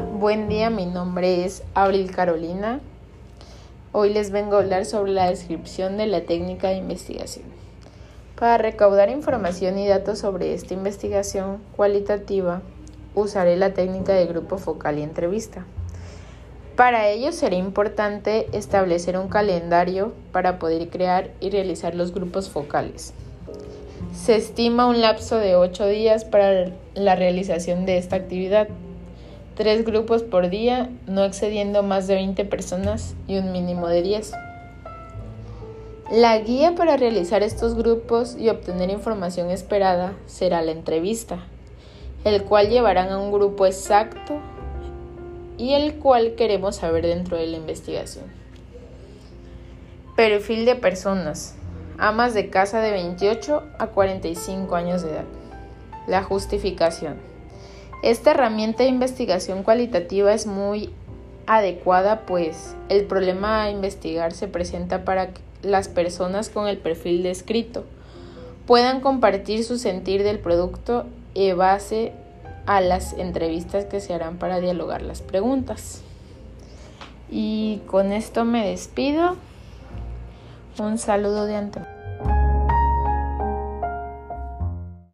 Buen día, mi nombre es Abril Carolina. Hoy les vengo a hablar sobre la descripción de la técnica de investigación. Para recaudar información y datos sobre esta investigación cualitativa, usaré la técnica de grupo focal y entrevista. Para ello será importante establecer un calendario para poder crear y realizar los grupos focales. Se estima un lapso de 8 días para la realización de esta actividad. Tres grupos por día, no excediendo más de 20 personas y un mínimo de 10. La guía para realizar estos grupos y obtener información esperada será la entrevista, el cual llevarán a un grupo exacto y el cual queremos saber dentro de la investigación. Perfil de personas amas de casa de 28 a 45 años de edad. La justificación. Esta herramienta de investigación cualitativa es muy adecuada pues el problema a investigar se presenta para que las personas con el perfil descrito puedan compartir su sentir del producto y base a las entrevistas que se harán para dialogar las preguntas. Y con esto me despido. Un saludo de antemano.